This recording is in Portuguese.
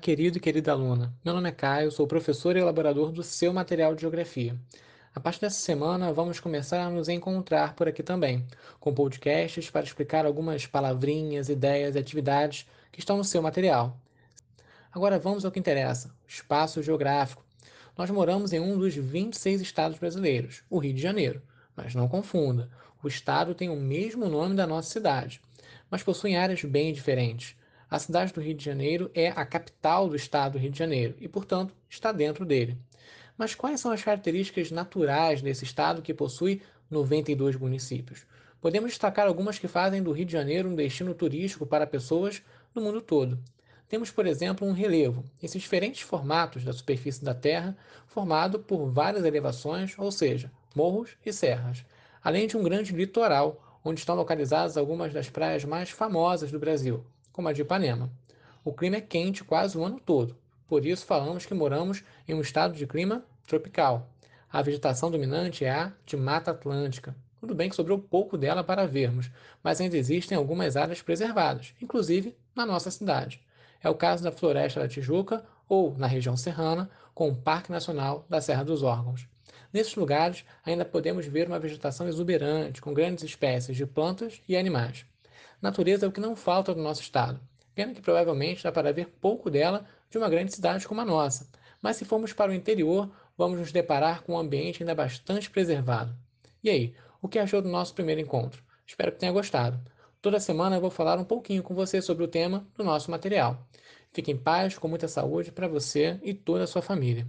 querido e querida aluna. Meu nome é Caio, sou professor e elaborador do seu material de Geografia. A partir dessa semana, vamos começar a nos encontrar por aqui também, com podcasts para explicar algumas palavrinhas, ideias e atividades que estão no seu material. Agora vamos ao que interessa: espaço geográfico. Nós moramos em um dos 26 estados brasileiros, o Rio de Janeiro. Mas não confunda, o estado tem o mesmo nome da nossa cidade, mas possui áreas bem diferentes. A cidade do Rio de Janeiro é a capital do estado do Rio de Janeiro e, portanto, está dentro dele. Mas quais são as características naturais desse estado que possui 92 municípios? Podemos destacar algumas que fazem do Rio de Janeiro um destino turístico para pessoas do mundo todo. Temos, por exemplo, um relevo, esses diferentes formatos da superfície da Terra, formado por várias elevações, ou seja, morros e serras, além de um grande litoral, onde estão localizadas algumas das praias mais famosas do Brasil, como a de Ipanema. O clima é quente quase o ano todo, por isso falamos que moramos em um estado de clima tropical. A vegetação dominante é a de Mata Atlântica. Tudo bem que sobrou pouco dela para vermos, mas ainda existem algumas áreas preservadas, inclusive na nossa cidade. É o caso da Floresta da Tijuca ou, na região serrana, com o Parque Nacional da Serra dos Órgãos. Nesses lugares, ainda podemos ver uma vegetação exuberante, com grandes espécies de plantas e animais. Natureza é o que não falta no nosso estado. Pena que provavelmente dá para ver pouco dela de uma grande cidade como a nossa. Mas se formos para o interior, vamos nos deparar com um ambiente ainda bastante preservado. E aí, o que achou do nosso primeiro encontro? Espero que tenha gostado. Toda semana eu vou falar um pouquinho com você sobre o tema do nosso material. Fique em paz, com muita saúde para você e toda a sua família.